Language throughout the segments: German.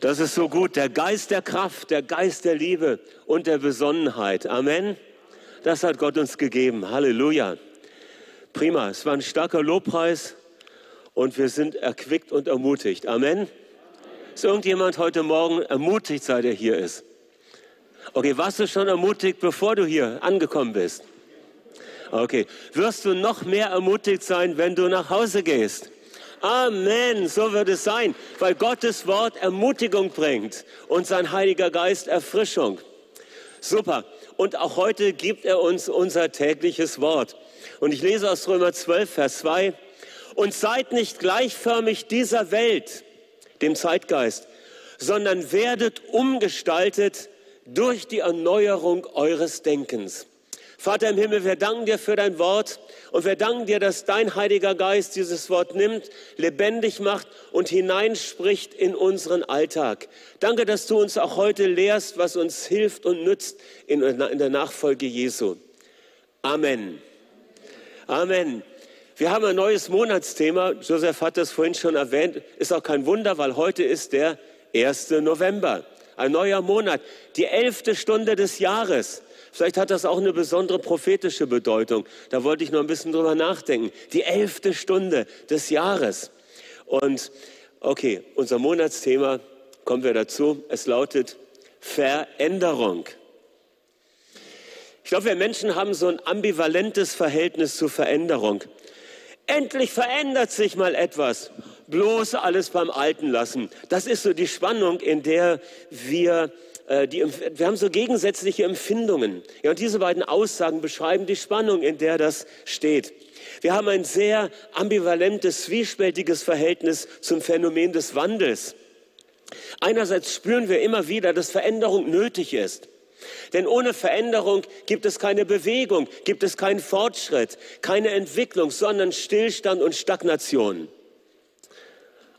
Das ist so gut. Der Geist der Kraft, der Geist der Liebe und der Besonnenheit. Amen. Das hat Gott uns gegeben. Halleluja. Prima. Es war ein starker Lobpreis und wir sind erquickt und ermutigt. Amen. Ist irgendjemand heute Morgen ermutigt, seit er hier ist? Okay, warst du schon ermutigt, bevor du hier angekommen bist? Okay. Wirst du noch mehr ermutigt sein, wenn du nach Hause gehst? Amen, so wird es sein, weil Gottes Wort Ermutigung bringt und sein Heiliger Geist Erfrischung. Super. Und auch heute gibt er uns unser tägliches Wort. Und ich lese aus Römer 12, Vers 2. Und seid nicht gleichförmig dieser Welt, dem Zeitgeist, sondern werdet umgestaltet durch die Erneuerung eures Denkens Vater im Himmel, wir danken dir für dein Wort und wir danken dir, dass dein Heiliger Geist dieses Wort nimmt, lebendig macht und hineinspricht in unseren Alltag. Danke, dass du uns auch heute lehrst, was uns hilft und nützt in, der Nachfolge Jesu. Amen. Amen. Wir haben ein neues Monatsthema. Joseph hat das vorhin schon erwähnt. Ist auch kein Wunder, weil heute ist der 1. November. Ein neuer Monat. Die elfte Stunde des Jahres. Vielleicht hat das auch eine besondere prophetische Bedeutung. Da wollte ich noch ein bisschen drüber nachdenken. Die elfte Stunde des Jahres. Und okay, unser Monatsthema, kommen wir dazu. Es lautet Veränderung. Ich glaube, wir Menschen haben so ein ambivalentes Verhältnis zu Veränderung. Endlich verändert sich mal etwas. Bloß alles beim Alten lassen. Das ist so die Spannung, in der wir die, wir haben so gegensätzliche Empfindungen. Ja, und diese beiden Aussagen beschreiben die Spannung, in der das steht. Wir haben ein sehr ambivalentes, zwiespältiges Verhältnis zum Phänomen des Wandels. Einerseits spüren wir immer wieder, dass Veränderung nötig ist. Denn ohne Veränderung gibt es keine Bewegung, gibt es keinen Fortschritt, keine Entwicklung, sondern Stillstand und Stagnation.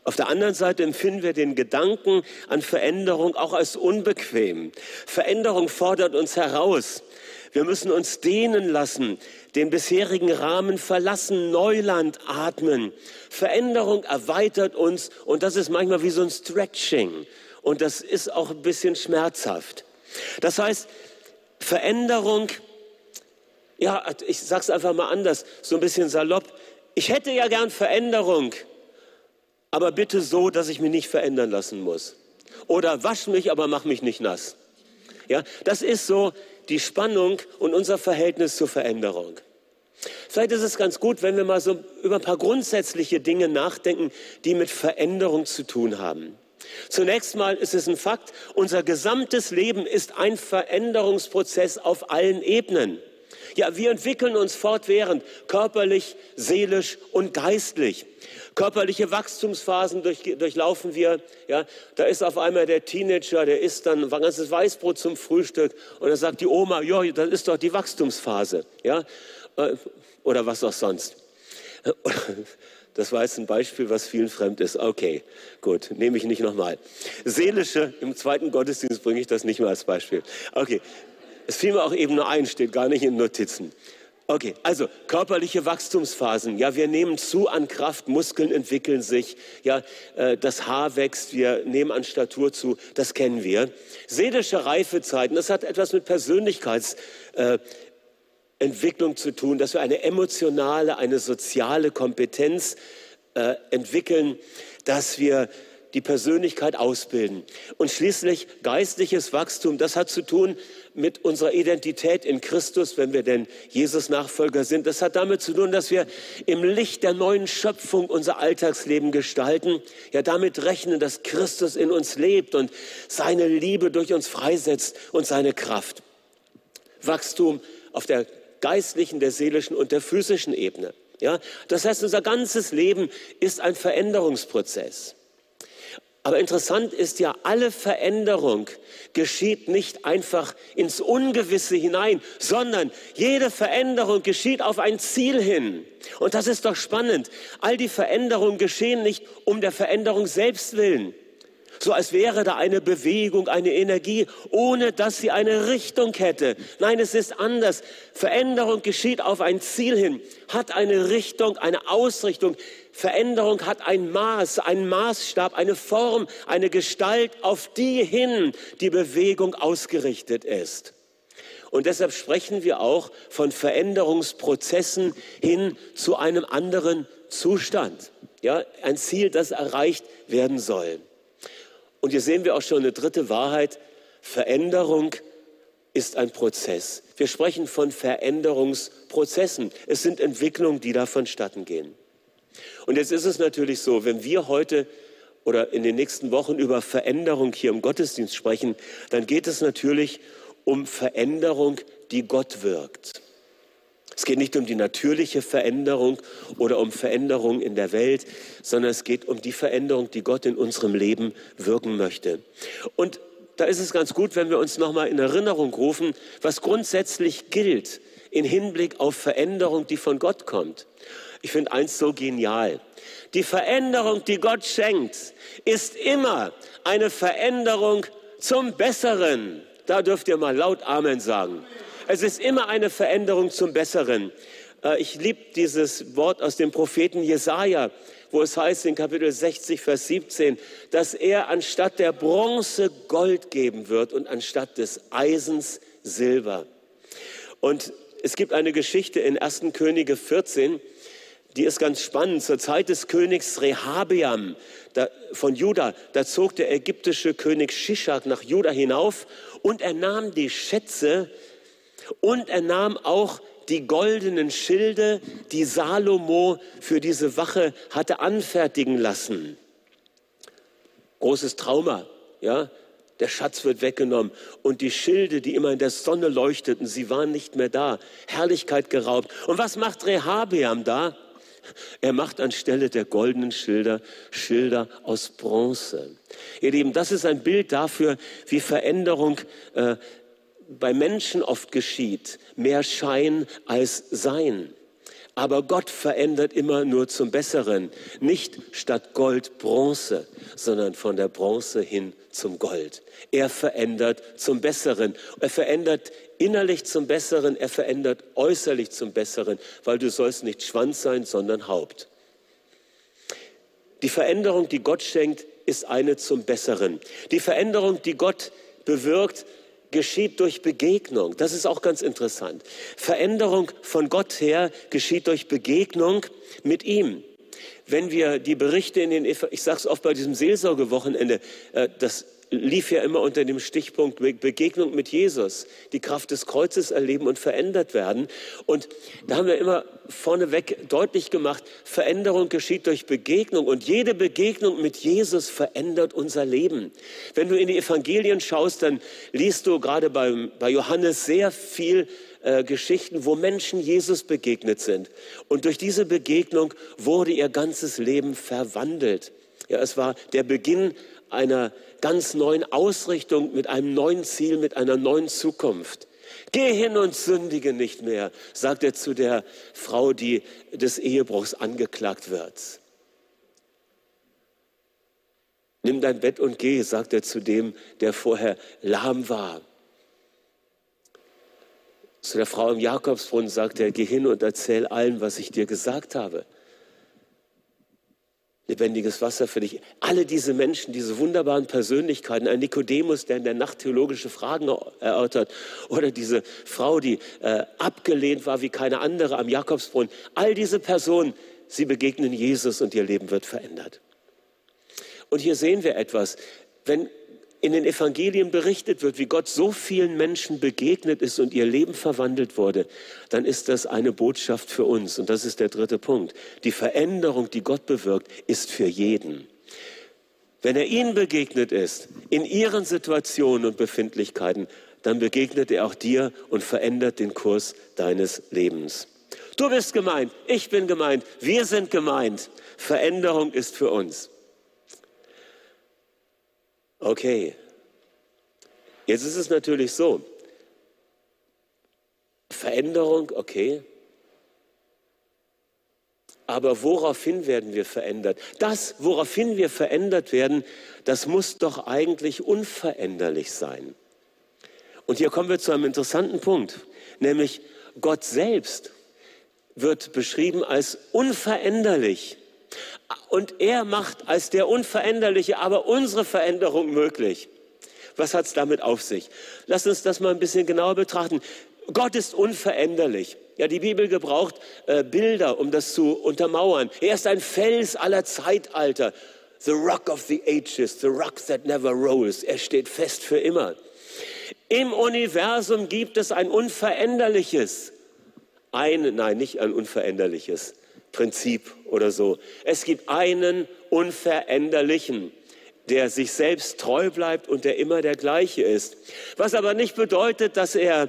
Auf der anderen Seite empfinden wir den Gedanken an Veränderung auch als unbequem. Veränderung fordert uns heraus. Wir müssen uns dehnen lassen, den bisherigen Rahmen verlassen, Neuland atmen. Veränderung erweitert uns und das ist manchmal wie so ein Stretching und das ist auch ein bisschen schmerzhaft. Das heißt, Veränderung, ja, ich sag's einfach mal anders, so ein bisschen salopp. Ich hätte ja gern Veränderung, aber bitte so, dass ich mich nicht verändern lassen muss. Oder wasch mich, aber mach mich nicht nass. Ja, das ist so die Spannung und unser Verhältnis zur Veränderung. Vielleicht ist es ganz gut, wenn wir mal so über ein paar grundsätzliche Dinge nachdenken, die mit Veränderung zu tun haben. Zunächst mal ist es ein Fakt, unser gesamtes Leben ist ein Veränderungsprozess auf allen Ebenen. Ja, wir entwickeln uns fortwährend, körperlich, seelisch und geistlich. Körperliche Wachstumsphasen durch, durchlaufen wir. Ja, da ist auf einmal der Teenager, der isst dann ein ganzes Weißbrot zum Frühstück und dann sagt die Oma, ja, das ist doch die Wachstumsphase. Ja, äh, oder was auch sonst. Das war jetzt ein Beispiel, was vielen fremd ist. Okay, gut, nehme ich nicht nochmal. Seelische, im zweiten Gottesdienst bringe ich das nicht mehr als Beispiel. Okay, es fiel mir auch eben nur ein, steht gar nicht in Notizen. Okay, also körperliche Wachstumsphasen. Ja, wir nehmen zu an Kraft, Muskeln entwickeln sich, ja, äh, das Haar wächst, wir nehmen an Statur zu, das kennen wir. Seelische Reifezeiten, das hat etwas mit Persönlichkeitsentwicklung äh, zu tun, dass wir eine emotionale, eine soziale Kompetenz äh, entwickeln, dass wir die Persönlichkeit ausbilden. Und schließlich geistliches Wachstum, das hat zu tun mit unserer Identität in Christus, wenn wir denn Jesus Nachfolger sind. Das hat damit zu tun, dass wir im Licht der neuen Schöpfung unser Alltagsleben gestalten, ja damit rechnen, dass Christus in uns lebt und seine Liebe durch uns freisetzt und seine Kraft. Wachstum auf der geistlichen, der seelischen und der physischen Ebene. Ja, das heißt, unser ganzes Leben ist ein Veränderungsprozess. Aber interessant ist ja, alle Veränderung geschieht nicht einfach ins Ungewisse hinein, sondern jede Veränderung geschieht auf ein Ziel hin. Und das ist doch spannend. All die Veränderungen geschehen nicht um der Veränderung selbst willen. So als wäre da eine Bewegung, eine Energie, ohne dass sie eine Richtung hätte. Nein, es ist anders. Veränderung geschieht auf ein Ziel hin, hat eine Richtung, eine Ausrichtung, Veränderung hat ein Maß, einen Maßstab, eine Form, eine Gestalt, auf die hin die Bewegung ausgerichtet ist. Und deshalb sprechen wir auch von Veränderungsprozessen hin zu einem anderen Zustand. Ja, ein Ziel, das erreicht werden soll. Und hier sehen wir auch schon eine dritte Wahrheit. Veränderung ist ein Prozess. Wir sprechen von Veränderungsprozessen. Es sind Entwicklungen, die da vonstatten gehen. Und jetzt ist es natürlich so, wenn wir heute oder in den nächsten Wochen über Veränderung hier im Gottesdienst sprechen, dann geht es natürlich um Veränderung, die Gott wirkt. Es geht nicht um die natürliche Veränderung oder um Veränderung in der Welt, sondern es geht um die Veränderung, die Gott in unserem Leben wirken möchte. Und da ist es ganz gut, wenn wir uns nochmal in Erinnerung rufen, was grundsätzlich gilt in Hinblick auf Veränderung, die von Gott kommt. Ich finde eins so genial. Die Veränderung, die Gott schenkt, ist immer eine Veränderung zum Besseren. Da dürft ihr mal laut Amen sagen. Es ist immer eine Veränderung zum Besseren. Äh, ich liebe dieses Wort aus dem Propheten Jesaja, wo es heißt in Kapitel 60, Vers 17, dass er anstatt der Bronze Gold geben wird und anstatt des Eisens Silber. Und es gibt eine Geschichte in 1. Könige 14, die ist ganz spannend. Zur Zeit des Königs Rehabeam da, von Juda, da zog der ägyptische König Shishak nach Juda hinauf und er nahm die Schätze und er nahm auch die goldenen Schilde, die Salomo für diese Wache hatte anfertigen lassen. Großes Trauma, ja. Der Schatz wird weggenommen und die Schilde, die immer in der Sonne leuchteten, sie waren nicht mehr da. Herrlichkeit geraubt. Und was macht Rehabeam da? Er macht anstelle der goldenen Schilder Schilder aus Bronze. Ihr Lieben, das ist ein Bild dafür, wie Veränderung äh, bei Menschen oft geschieht. Mehr Schein als Sein. Aber Gott verändert immer nur zum Besseren. Nicht statt Gold Bronze, sondern von der Bronze hin zum Gold. Er verändert zum Besseren. Er verändert innerlich zum Besseren, er verändert äußerlich zum Besseren, weil du sollst nicht Schwanz sein, sondern Haupt. Die Veränderung, die Gott schenkt, ist eine zum Besseren. Die Veränderung, die Gott bewirkt, geschieht durch Begegnung. Das ist auch ganz interessant. Veränderung von Gott her geschieht durch Begegnung mit ihm. Wenn wir die Berichte in den, ich sage es oft bei diesem Seelsorgewochenende, äh, das lief ja immer unter dem Stichpunkt Begegnung mit Jesus, die Kraft des Kreuzes erleben und verändert werden. Und da haben wir immer vorneweg deutlich gemacht, Veränderung geschieht durch Begegnung und jede Begegnung mit Jesus verändert unser Leben. Wenn du in die Evangelien schaust, dann liest du gerade bei, bei Johannes sehr viel äh, Geschichten, wo Menschen Jesus begegnet sind. Und durch diese Begegnung wurde ihr ganzes Leben verwandelt. Ja, es war der Beginn einer ganz neuen Ausrichtung, mit einem neuen Ziel, mit einer neuen Zukunft. Geh hin und sündige nicht mehr, sagt er zu der Frau, die des Ehebruchs angeklagt wird. Nimm dein Bett und geh, sagt er zu dem, der vorher lahm war. Zu der Frau im Jakobsbrunnen sagt er, geh hin und erzähl allen, was ich dir gesagt habe lebendiges Wasser für dich. Alle diese Menschen, diese wunderbaren Persönlichkeiten, ein Nikodemus, der in der Nacht theologische Fragen erörtert, oder diese Frau, die äh, abgelehnt war wie keine andere am Jakobsbrunnen. All diese Personen, sie begegnen Jesus und ihr Leben wird verändert. Und hier sehen wir etwas. Wenn in den Evangelien berichtet wird, wie Gott so vielen Menschen begegnet ist und ihr Leben verwandelt wurde, dann ist das eine Botschaft für uns. Und das ist der dritte Punkt. Die Veränderung, die Gott bewirkt, ist für jeden. Wenn er ihnen begegnet ist, in ihren Situationen und Befindlichkeiten, dann begegnet er auch dir und verändert den Kurs deines Lebens. Du bist gemeint, ich bin gemeint, wir sind gemeint. Veränderung ist für uns. Okay, jetzt ist es natürlich so, Veränderung, okay, aber woraufhin werden wir verändert? Das, woraufhin wir verändert werden, das muss doch eigentlich unveränderlich sein. Und hier kommen wir zu einem interessanten Punkt, nämlich Gott selbst wird beschrieben als unveränderlich. Und er macht als der Unveränderliche aber unsere Veränderung möglich. Was hat es damit auf sich? Lass uns das mal ein bisschen genauer betrachten. Gott ist unveränderlich. Ja, die Bibel gebraucht äh, Bilder, um das zu untermauern. Er ist ein Fels aller Zeitalter. The rock of the ages, the rock that never rolls. Er steht fest für immer. Im Universum gibt es ein unveränderliches, ein, nein, nicht ein unveränderliches Prinzip oder so. Es gibt einen unveränderlichen, der sich selbst treu bleibt und der immer der gleiche ist. Was aber nicht bedeutet, dass er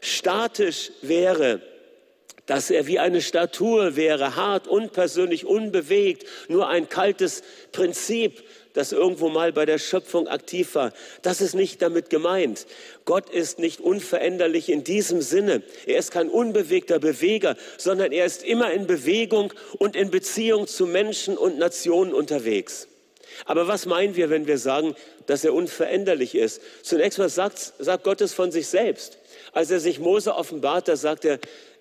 statisch wäre, dass er wie eine Statue wäre, hart, unpersönlich, unbewegt, nur ein kaltes Prinzip, das irgendwo mal bei der Schöpfung aktiv war. Das ist nicht damit gemeint. Gott ist nicht unveränderlich in diesem Sinne. Er ist kein unbewegter Beweger, sondern er ist immer in Bewegung und in Beziehung zu Menschen und Nationen unterwegs. Aber was meinen wir, wenn wir sagen, dass er unveränderlich ist? Zunächst mal sagt, sagt Gott es von sich selbst. Als er sich Mose offenbart, da sagt er,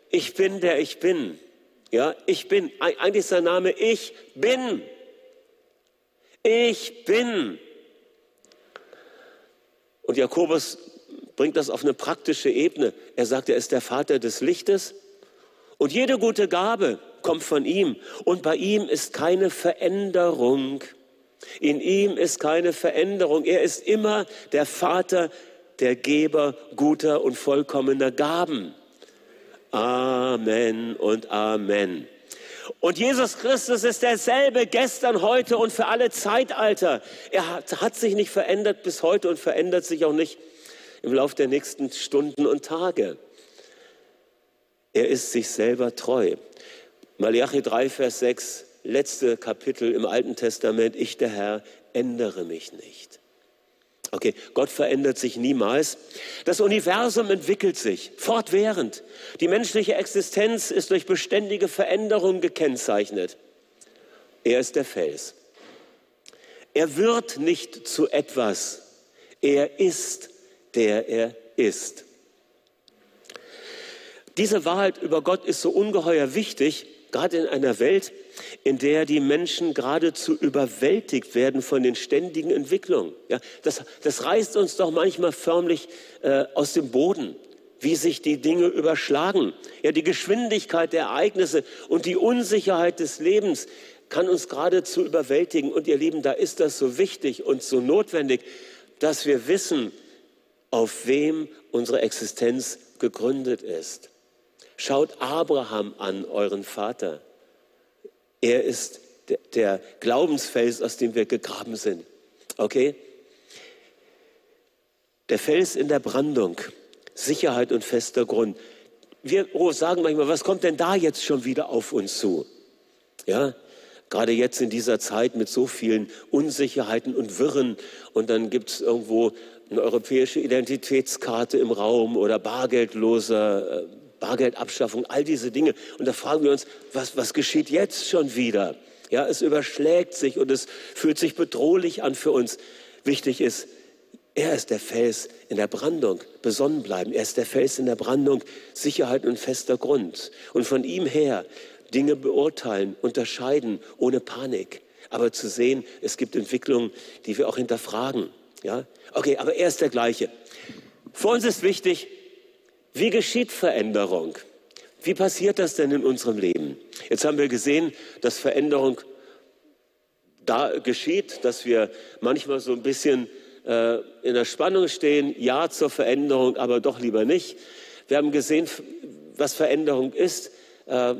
ich bin der ich bin. Ja, ich bin. Eigentlich ist sein Name Ich bin. Ich bin. Und Jakobus bringt das auf eine praktische Ebene. Er sagt, er ist der Vater des Lichtes und jede gute Gabe kommt von ihm und bei ihm ist keine Veränderung. In ihm ist keine Veränderung. Er ist immer der Vater, der Geber guter und vollkommener Gaben. Amen und Amen. Und Jesus Christus ist derselbe gestern, heute und für alle Zeitalter. Er hat, hat, sich nicht verändert bis heute und verändert sich auch nicht im Laufe der nächsten Stunden und Tage. Er ist sich selber treu. Malachi 3, Vers 6, letzte Kapitel im Alten Testament. Ich, der Herr, ändere mich nicht. Okay, Gott verändert sich niemals. Das Universum entwickelt sich fortwährend. Die menschliche Existenz ist durch beständige Veränderungen gekennzeichnet. Er ist der Fels. Er wird nicht zu etwas. Er ist der er ist. Diese Wahrheit über Gott ist so ungeheuer wichtig, gerade in einer Welt, in der die Menschen geradezu überwältigt werden von den ständigen Entwicklungen. Ja, das, das reißt uns doch manchmal förmlich äh, aus dem Boden, wie sich die Dinge überschlagen. Ja, die Geschwindigkeit der Ereignisse und die Unsicherheit des Lebens kann uns geradezu überwältigen. Und ihr Lieben, da ist das so wichtig und so notwendig, dass wir wissen, auf wem unsere Existenz gegründet ist. Schaut Abraham an, euren Vater. Er ist der Glaubensfels, aus dem wir gegraben sind. Okay? Der Fels in der Brandung, Sicherheit und fester Grund. Wir sagen manchmal, was kommt denn da jetzt schon wieder auf uns zu? Ja, gerade jetzt in dieser Zeit mit so vielen Unsicherheiten und Wirren und dann gibt es irgendwo eine europäische Identitätskarte im Raum oder bargeldloser äh, Bargeldabschaffung, all diese Dinge. Und da fragen wir uns, was, was geschieht jetzt schon wieder? Ja, es überschlägt sich und es fühlt sich bedrohlich an für uns. Wichtig ist, er ist der Fels in der Brandung, besonnen bleiben. Er ist der Fels in der Brandung, Sicherheit und fester Grund. Und von ihm her Dinge beurteilen, unterscheiden, ohne Panik. Aber zu sehen, es gibt Entwicklungen, die wir auch hinterfragen. Ja? Okay, aber er ist der gleiche. Für uns ist wichtig, wie geschieht Veränderung? Wie passiert das denn in unserem Leben? Jetzt haben wir gesehen, dass Veränderung da geschieht, dass wir manchmal so ein bisschen äh, in der Spannung stehen, ja zur Veränderung, aber doch lieber nicht. Wir haben gesehen, was Veränderung ist, äh,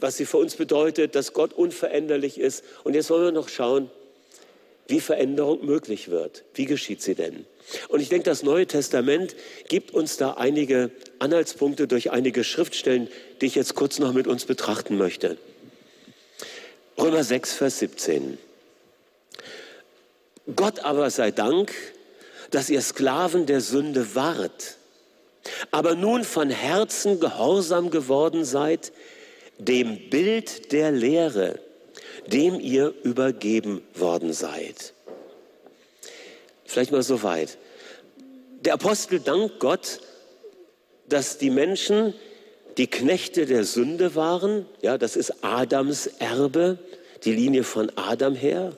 was sie für uns bedeutet, dass Gott unveränderlich ist. Und jetzt wollen wir noch schauen, wie Veränderung möglich wird. Wie geschieht sie denn? Und ich denke, das Neue Testament gibt uns da einige Anhaltspunkte durch einige Schriftstellen, die ich jetzt kurz noch mit uns betrachten möchte. Römer 6, Vers 17. Gott aber sei Dank, dass ihr Sklaven der Sünde wart, aber nun von Herzen gehorsam geworden seid, dem Bild der Lehre, dem ihr übergeben worden seid. Vielleicht mal so weit. Der Apostel dankt Gott, dass die Menschen die Knechte der Sünde waren. Ja, das ist Adams Erbe. die Linie von Adam her,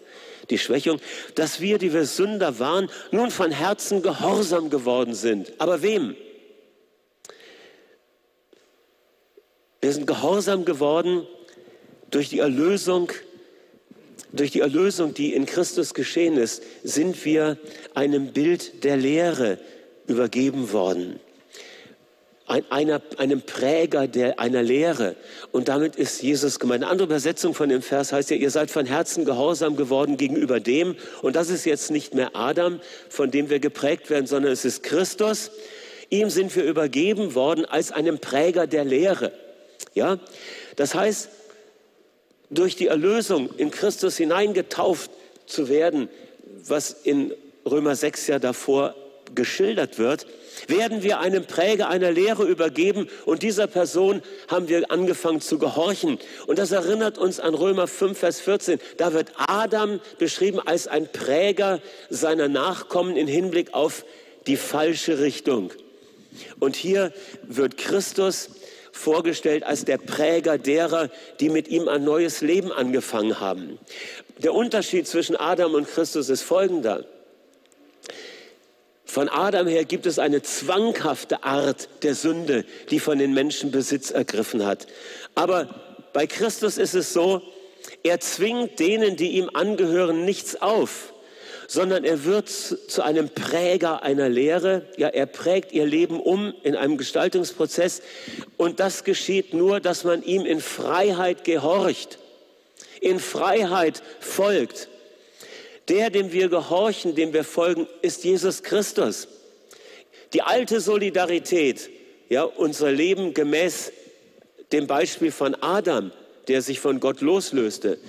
die Schwächung, dass wir, die wir Sünder waren, nun von Herzen gehorsam geworden sind. Aber wem? Wir sind gehorsam geworden durch die Erlösung, durch die Erlösung, die in Christus geschehen ist, sind wir einem Bild der Lehre übergeben worden. Ein, einer, einem Präger der, einer Lehre. Und damit ist Jesus gemeint. Eine andere Übersetzung von dem Vers heißt ja, ihr seid von Herzen gehorsam geworden gegenüber dem. Und das ist jetzt nicht mehr Adam, von dem wir geprägt werden, sondern es ist Christus. Ihm sind wir übergeben worden als einem Präger der Lehre. Ja, das heißt, durch die Erlösung in Christus hineingetauft zu werden, was in Römer 6 ja davor geschildert wird, werden wir einem Präger einer Lehre übergeben und dieser Person haben wir angefangen zu gehorchen. Und das erinnert uns an Römer 5, Vers 14. Da wird Adam beschrieben als ein Präger seiner Nachkommen im Hinblick auf die falsche Richtung. Und hier wird Christus vorgestellt als der Präger derer, die mit ihm ein neues Leben angefangen haben. Der Unterschied zwischen Adam und Christus ist folgender. Von Adam her gibt es eine zwanghafte Art der Sünde, die von den Menschen Besitz ergriffen hat. Aber bei Christus ist es so, er zwingt denen, die ihm angehören, nichts auf sondern er wird zu einem Präger einer Lehre. Ja, er prägt ihr Leben um in einem Gestaltungsprozess. Und das geschieht nur, dass man ihm in Freiheit gehorcht, in Freiheit folgt. Der, dem wir gehorchen, dem wir folgen, ist Jesus Christus. Die alte Solidarität, ja, unser Leben gemäß dem Beispiel von Adam, der sich von Gott loslöste,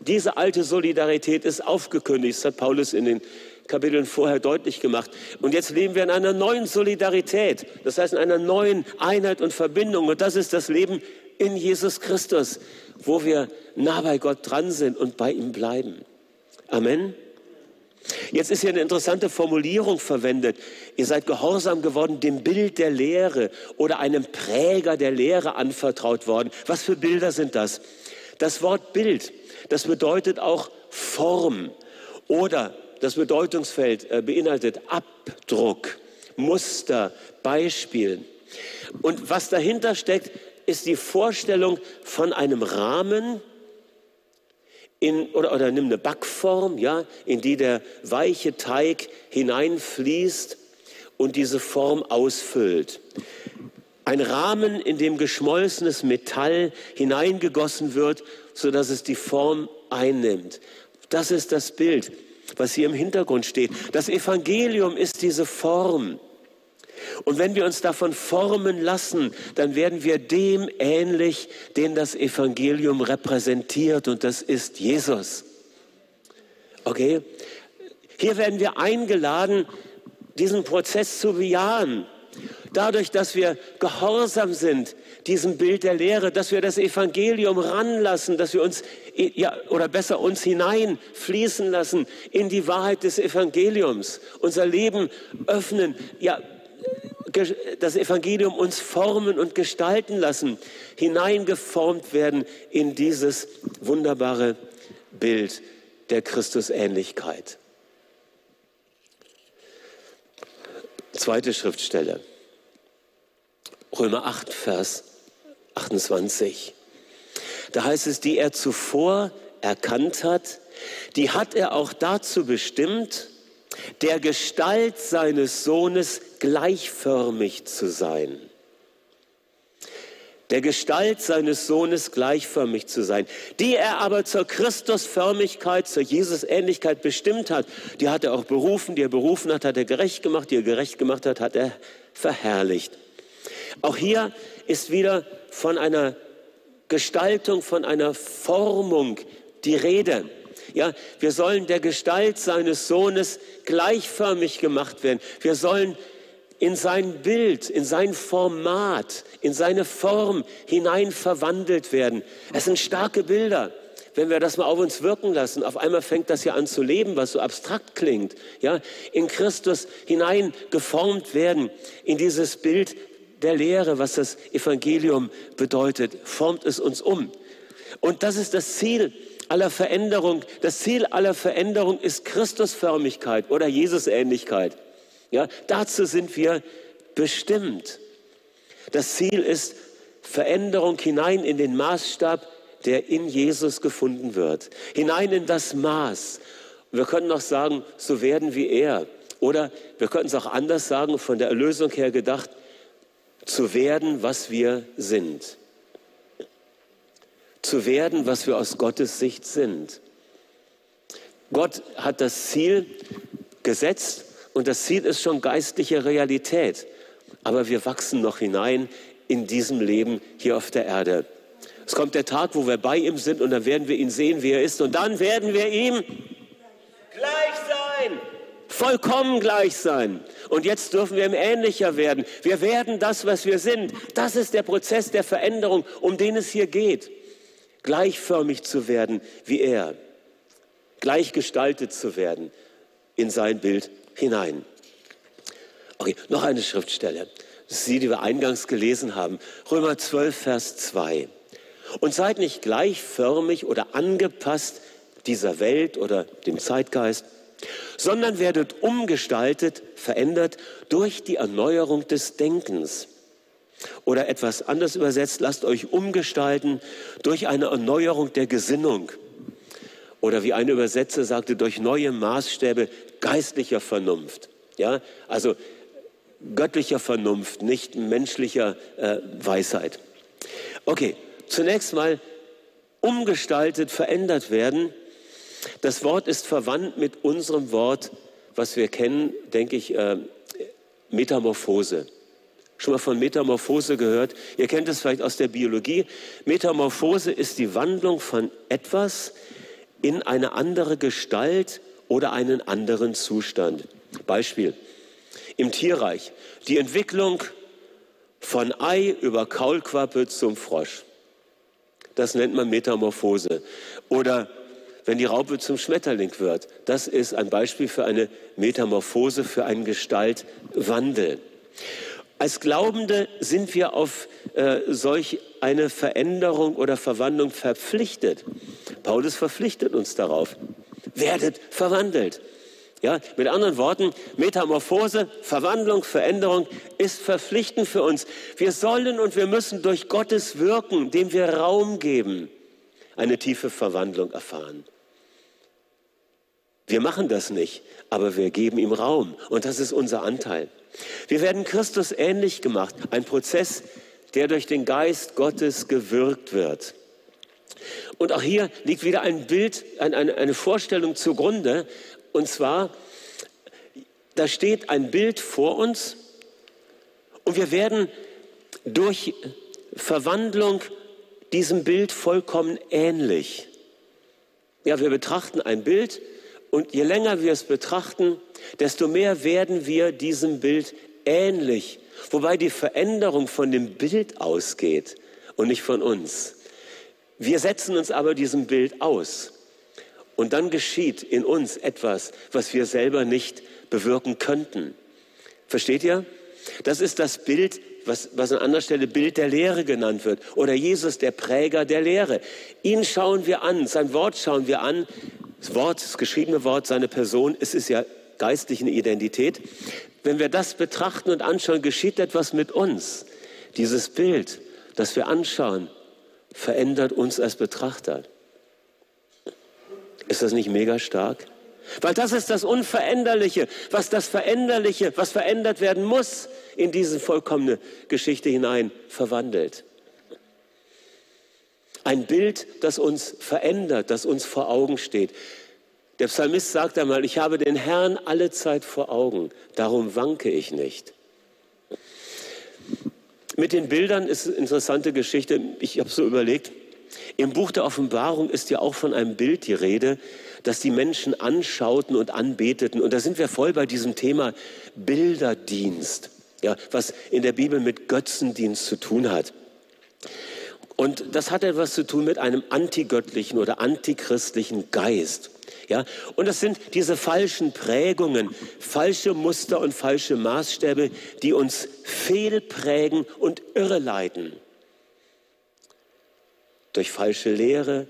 diese alte Solidarität ist aufgekündigt, das hat Paulus in den Kapiteln vorher deutlich gemacht. Und jetzt leben wir in einer neuen Solidarität, das heißt in einer neuen Einheit und Verbindung. Und das ist das Leben in Jesus Christus, wo wir nah bei Gott dran sind und bei ihm bleiben. Amen. Jetzt ist hier eine interessante Formulierung verwendet. Ihr seid gehorsam geworden, dem Bild der Lehre oder einem Präger der Lehre anvertraut worden. Was für Bilder sind das? Das Wort Bild das bedeutet auch Form oder das Bedeutungsfeld äh, beinhaltet Abdruck, Muster, Beispiel. Und was dahinter steckt, ist die Vorstellung von einem Rahmen, in, oder, oder nimm eine Backform, ja, in die der weiche Teig hineinfließt und diese Form ausfüllt. Ein Rahmen, in dem geschmolzenes Metall hineingegossen wird, sodass es die Form einnimmt. Das ist das Bild, was hier im Hintergrund steht. Das Evangelium ist diese Form. Und wenn wir uns davon formen lassen, dann werden wir dem ähnlich, den das Evangelium repräsentiert, und das ist Jesus. Okay? Hier werden wir eingeladen, diesen Prozess zu bejahen. Dadurch, dass wir gehorsam sind diesem Bild der Lehre, dass wir das Evangelium ranlassen, dass wir uns, ja, oder besser uns hineinfließen lassen in die Wahrheit des Evangeliums, unser Leben öffnen, ja, das Evangelium uns formen und gestalten lassen, hineingeformt werden in dieses wunderbare Bild der Christusähnlichkeit. Zweite Schriftstelle. Römer 8, Vers 28. Da heißt es, die er zuvor erkannt hat, die hat er auch dazu bestimmt, der Gestalt seines Sohnes gleichförmig zu sein. Der Gestalt seines Sohnes gleichförmig zu sein, die er aber zur Christusförmigkeit, zur Jesusähnlichkeit bestimmt hat, die hat er auch berufen, die er berufen hat, hat er gerecht gemacht, die er gerecht gemacht hat, hat er verherrlicht. Auch hier ist wieder von einer Gestaltung, von einer Formung die Rede. Ja, wir sollen der Gestalt seines Sohnes gleichförmig gemacht werden. Wir sollen in sein Bild, in sein Format, in seine Form hinein verwandelt werden. Es sind starke Bilder. Wenn wir das mal auf uns wirken lassen, auf einmal fängt das ja an zu leben, was so abstrakt klingt. Ja, in Christus hinein geformt werden, in dieses Bild der Lehre, was das Evangelium bedeutet, formt es uns um. Und das ist das Ziel aller Veränderung, das Ziel aller Veränderung ist Christusförmigkeit oder Jesusähnlichkeit. Ja, dazu sind wir bestimmt. Das Ziel ist Veränderung hinein in den Maßstab, der in Jesus gefunden wird. Hinein in das Maß. Wir können auch sagen, so werden wie er. Oder wir könnten es auch anders sagen, von der Erlösung her gedacht, zu werden, was wir sind. Zu werden, was wir aus Gottes Sicht sind. Gott hat das Ziel gesetzt und das Ziel ist schon geistliche Realität. Aber wir wachsen noch hinein in diesem Leben hier auf der Erde. Es kommt der Tag, wo wir bei ihm sind und dann werden wir ihn sehen, wie er ist. Und dann werden wir ihm. Vollkommen gleich sein. Und jetzt dürfen wir ihm ähnlicher werden. Wir werden das, was wir sind. Das ist der Prozess der Veränderung, um den es hier geht. Gleichförmig zu werden wie er. Gleichgestaltet zu werden in sein Bild hinein. Okay, noch eine Schriftstelle. Das ist die, die wir eingangs gelesen haben. Römer 12, Vers 2. Und seid nicht gleichförmig oder angepasst dieser Welt oder dem Zeitgeist, sondern werdet umgestaltet, verändert durch die Erneuerung des Denkens. Oder etwas anders übersetzt, lasst euch umgestalten durch eine Erneuerung der Gesinnung. Oder wie eine Übersetzer sagte, durch neue Maßstäbe geistlicher Vernunft. Ja, also göttlicher Vernunft, nicht menschlicher äh, Weisheit. Okay, zunächst mal umgestaltet, verändert werden. Das Wort ist verwandt mit unserem Wort, was wir kennen, denke ich, äh, Metamorphose. Schon mal von Metamorphose gehört? Ihr kennt es vielleicht aus der Biologie. Metamorphose ist die Wandlung von etwas in eine andere Gestalt oder einen anderen Zustand. Beispiel im Tierreich. Die Entwicklung von Ei über Kaulquappe zum Frosch. Das nennt man Metamorphose. Oder wenn die Raupe zum Schmetterling wird. Das ist ein Beispiel für eine Metamorphose, für einen Gestaltwandel. Als Glaubende sind wir auf äh, solch eine Veränderung oder Verwandlung verpflichtet. Paulus verpflichtet uns darauf. Werdet verwandelt. Ja, mit anderen Worten, Metamorphose, Verwandlung, Veränderung ist verpflichtend für uns. Wir sollen und wir müssen durch Gottes Wirken, dem wir Raum geben, eine tiefe Verwandlung erfahren. Wir machen das nicht, aber wir geben ihm Raum und das ist unser Anteil. Wir werden Christus ähnlich gemacht, ein Prozess, der durch den Geist Gottes gewirkt wird. Und auch hier liegt wieder ein Bild, eine Vorstellung zugrunde, und zwar, da steht ein Bild vor uns und wir werden durch Verwandlung diesem Bild vollkommen ähnlich. Ja, wir betrachten ein Bild und je länger wir es betrachten, desto mehr werden wir diesem Bild ähnlich. Wobei die Veränderung von dem Bild ausgeht und nicht von uns. Wir setzen uns aber diesem Bild aus. Und dann geschieht in uns etwas, was wir selber nicht bewirken könnten. Versteht ihr? Das ist das Bild, was, was an anderer Stelle Bild der Lehre genannt wird. Oder Jesus, der Präger der Lehre. Ihn schauen wir an, sein Wort schauen wir an. Das Wort, das geschriebene Wort, seine Person, es ist ja geistliche Identität. Wenn wir das betrachten und anschauen, geschieht etwas mit uns. Dieses Bild, das wir anschauen, verändert uns als Betrachter. Ist das nicht mega stark? Weil das ist das Unveränderliche, was das Veränderliche, was verändert werden muss, in diese vollkommene Geschichte hinein verwandelt. Ein Bild, das uns verändert, das uns vor Augen steht. Der Psalmist sagt einmal, ich habe den Herrn alle Zeit vor Augen, darum wanke ich nicht. Mit den Bildern ist eine interessante Geschichte. Ich habe so überlegt, im Buch der Offenbarung ist ja auch von einem Bild die Rede, das die Menschen anschauten und anbeteten. Und da sind wir voll bei diesem Thema Bilderdienst, ja, was in der Bibel mit Götzendienst zu tun hat. Und das hat etwas zu tun mit einem antigöttlichen oder antichristlichen Geist. Ja, und das sind diese falschen Prägungen, falsche Muster und falsche Maßstäbe, die uns fehlprägen und irreleiten durch falsche Lehre,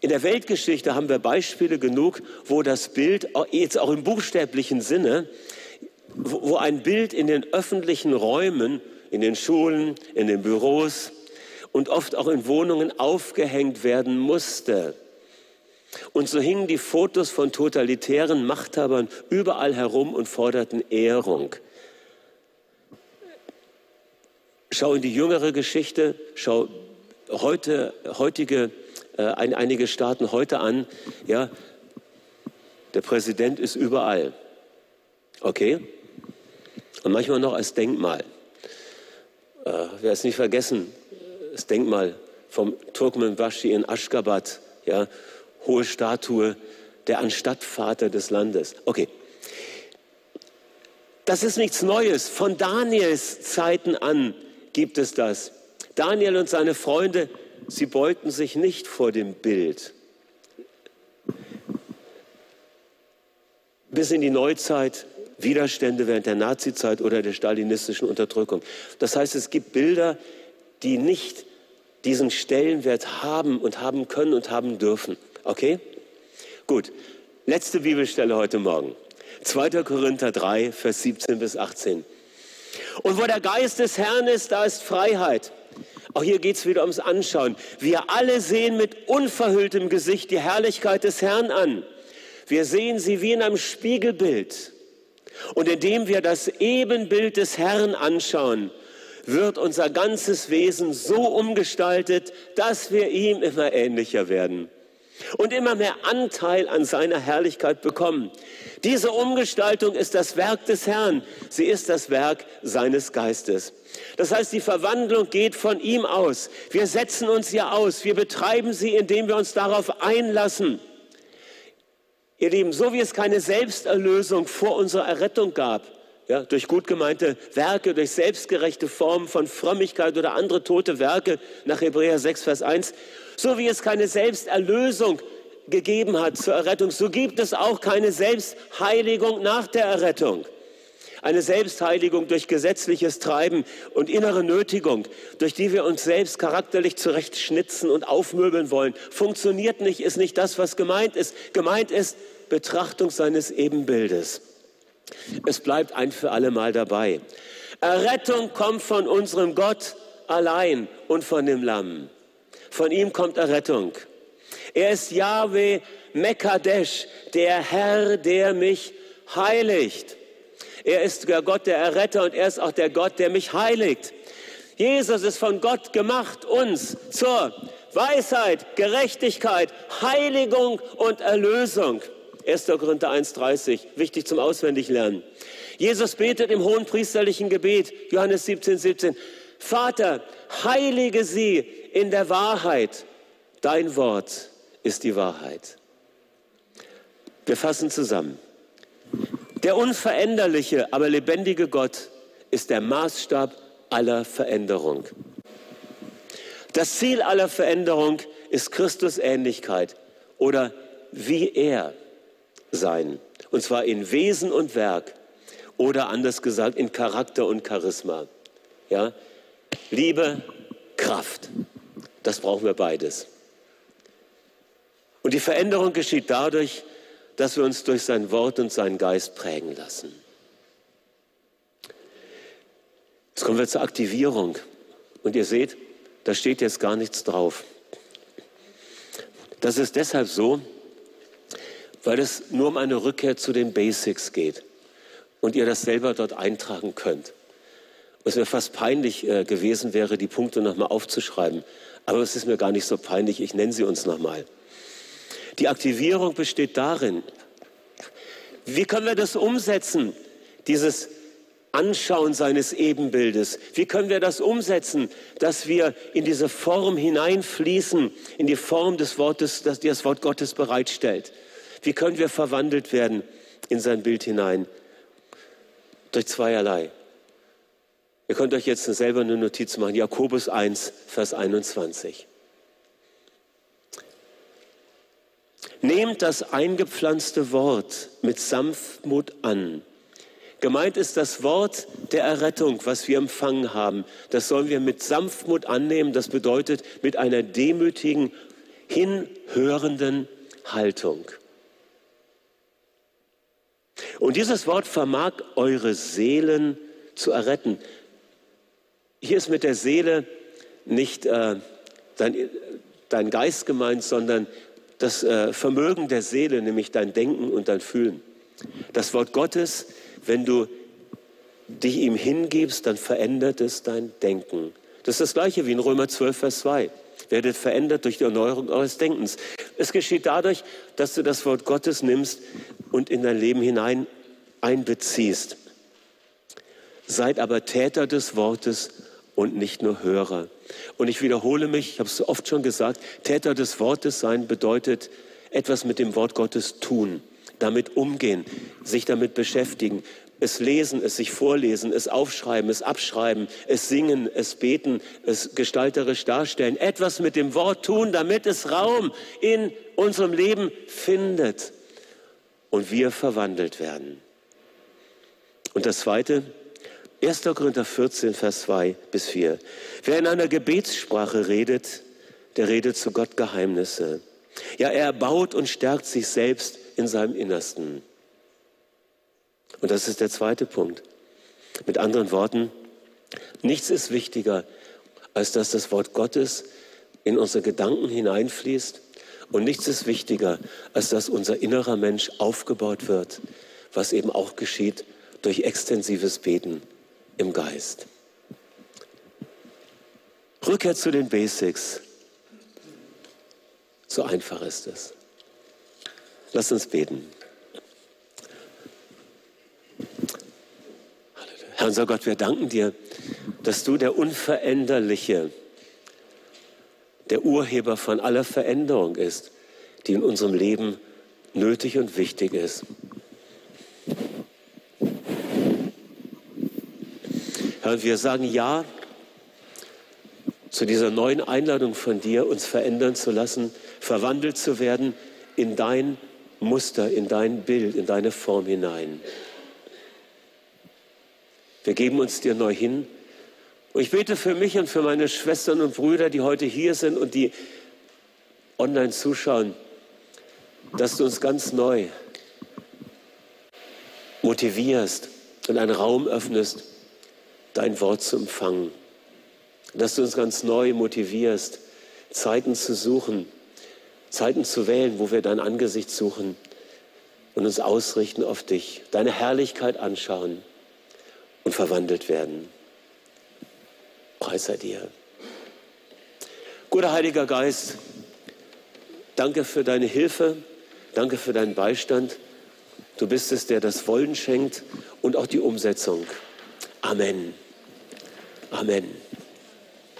In der Weltgeschichte haben wir Beispiele genug, wo das Bild, jetzt auch im buchstäblichen Sinne, wo ein Bild in den öffentlichen Räumen, in den Schulen, in den Büros und oft auch in Wohnungen aufgehängt werden musste. Und so hingen die Fotos von totalitären Machthabern überall herum und forderten Ehrung. Schau in die jüngere Geschichte, schau heute, heutige, äh, einige Staaten heute an. Ja, der Präsident ist überall. Okay? Und manchmal noch als Denkmal. Äh, wer es nicht vergessen, das Denkmal vom Turkmenbashi in Aschgabat, ja, hohe Statue, der Anstattvater des Landes. Okay. Das ist nichts Neues. Von Daniels Zeiten an gibt es das. Daniel und seine Freunde, sie beugten sich nicht vor dem Bild. Bis in die Neuzeit, Widerstände während der Nazizeit oder der stalinistischen Unterdrückung. Das heißt, es gibt Bilder, die nicht diesen Stellenwert haben und haben können und haben dürfen. Okay? Gut. Letzte Bibelstelle heute Morgen. 2. Korinther 3, Vers 17 bis 18. Und wo der Geist des Herrn ist, da ist Freiheit. Auch hier geht es wieder ums Anschauen. Wir alle sehen mit unverhülltem Gesicht die Herrlichkeit des Herrn an. Wir sehen sie wie in einem Spiegelbild. Und indem wir das Ebenbild des Herrn anschauen, wird unser ganzes Wesen so umgestaltet, dass wir ihm immer ähnlicher werden und immer mehr Anteil an seiner Herrlichkeit bekommen. Diese Umgestaltung ist das Werk des Herrn. Sie ist das Werk seines Geistes. Das heißt, die Verwandlung geht von ihm aus. Wir setzen uns ihr aus. Wir betreiben sie, indem wir uns darauf einlassen. Ihr Lieben, so wie es keine Selbsterlösung vor unserer Errettung gab, ja, durch gut gemeinte Werke, durch selbstgerechte Formen von Frömmigkeit oder andere tote Werke nach Hebräer 6, Vers 1, so wie es keine Selbsterlösung gegeben hat zur Errettung, so gibt es auch keine Selbstheiligung nach der Errettung. Eine Selbstheiligung durch gesetzliches Treiben und innere Nötigung, durch die wir uns selbst charakterlich zurechtschnitzen und aufmöbeln wollen, funktioniert nicht, ist nicht das, was gemeint ist. Gemeint ist Betrachtung seines Ebenbildes. Es bleibt ein für alle Mal dabei. Errettung kommt von unserem Gott allein und von dem Lamm. Von ihm kommt Errettung. Er ist Yahweh Mekadesh, der Herr, der mich heiligt. Er ist der Gott der Erretter und er ist auch der Gott, der mich heiligt. Jesus ist von Gott gemacht, uns zur Weisheit, Gerechtigkeit, Heiligung und Erlösung. 1. Korinther 1,30, wichtig zum Auswendiglernen. Jesus betet im hohen priesterlichen Gebet, Johannes 17, 17, Vater, heilige sie in der Wahrheit. Dein Wort ist die Wahrheit. Wir fassen zusammen. Der unveränderliche, aber lebendige Gott ist der Maßstab aller Veränderung. Das Ziel aller Veränderung ist Christusähnlichkeit oder wie er sein. Und zwar in Wesen und Werk oder anders gesagt in Charakter und Charisma. Ja? Liebe, Kraft. Das brauchen wir beides. Und die Veränderung geschieht dadurch, dass wir uns durch sein Wort und seinen Geist prägen lassen. Jetzt kommen wir zur Aktivierung. Und ihr seht, da steht jetzt gar nichts drauf. Das ist deshalb so, weil es nur um eine Rückkehr zu den Basics geht und ihr das selber dort eintragen könnt. Es wäre fast peinlich äh, gewesen wäre, die Punkte nochmal aufzuschreiben. Aber es ist mir gar nicht so peinlich, ich nenne sie uns nochmal. Die Aktivierung besteht darin, wie können wir das umsetzen, dieses Anschauen seines Ebenbildes? Wie können wir das umsetzen, dass wir in diese Form hineinfließen, in die Form des Wortes, das das Wort Gottes bereitstellt? Wie können wir verwandelt werden in sein Bild hinein? Durch zweierlei. Ihr könnt euch jetzt selber eine Notiz machen. Jakobus 1, Vers 21. Nehmt das eingepflanzte Wort mit Sanftmut an. Gemeint ist das Wort der Errettung, was wir empfangen haben. Das sollen wir mit Sanftmut annehmen. Das bedeutet mit einer demütigen hinhörenden Haltung. Und dieses Wort vermag eure Seelen zu erretten. Hier ist mit der Seele nicht äh, dein, dein Geist gemeint, sondern das äh, Vermögen der Seele, nämlich dein Denken und dein Fühlen. Das Wort Gottes, wenn du dich ihm hingibst, dann verändert es dein Denken. Das ist das gleiche wie in Römer 12, Vers 2. Werdet verändert durch die Erneuerung eures Denkens. Es geschieht dadurch, dass du das Wort Gottes nimmst und in dein Leben hinein einbeziehst. Seid aber Täter des Wortes und nicht nur Hörer. Und ich wiederhole mich, ich habe es so oft schon gesagt, Täter des Wortes sein bedeutet etwas mit dem Wort Gottes tun, damit umgehen, sich damit beschäftigen, es lesen, es sich vorlesen, es aufschreiben, es abschreiben, es singen, es beten, es gestalterisch darstellen, etwas mit dem Wort tun, damit es Raum in unserem Leben findet und wir verwandelt werden. Und das Zweite, 1. Korinther 14, Vers 2 bis 4. Wer in einer Gebetssprache redet, der redet zu Gott Geheimnisse. Ja, er erbaut und stärkt sich selbst in seinem Innersten. Und das ist der zweite Punkt. Mit anderen Worten, nichts ist wichtiger, als dass das Wort Gottes in unsere Gedanken hineinfließt. Und nichts ist wichtiger, als dass unser innerer Mensch aufgebaut wird, was eben auch geschieht durch extensives Beten im Geist. Rückkehr zu den Basics. So einfach ist es. Lass uns beten. Herr unser Gott, wir danken dir, dass du der Unveränderliche, der Urheber von aller Veränderung ist, die in unserem Leben nötig und wichtig ist. Herr, wir sagen Ja zu dieser neuen Einladung von dir, uns verändern zu lassen, verwandelt zu werden in dein Muster, in dein Bild, in deine Form hinein. Wir geben uns dir neu hin. Und ich bete für mich und für meine Schwestern und Brüder, die heute hier sind und die online zuschauen, dass du uns ganz neu motivierst und einen Raum öffnest, dein Wort zu empfangen. Dass du uns ganz neu motivierst, Zeiten zu suchen, Zeiten zu wählen, wo wir dein Angesicht suchen und uns ausrichten auf dich, deine Herrlichkeit anschauen und verwandelt werden. Preis sei dir. Guter Heiliger Geist, danke für deine Hilfe, danke für deinen Beistand. Du bist es, der das Wollen schenkt und auch die Umsetzung. Amen. Amen.